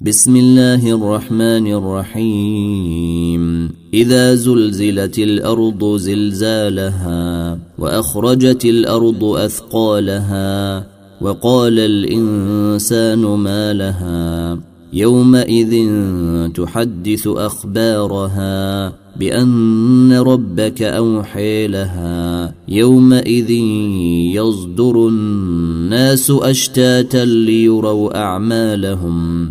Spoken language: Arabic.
بسم الله الرحمن الرحيم. إذا زلزلت الأرض زلزالها وأخرجت الأرض أثقالها وقال الإنسان ما لها يومئذ تحدث أخبارها بأن ربك أوحي لها يومئذ يصدر الناس أشتاتا ليروا أعمالهم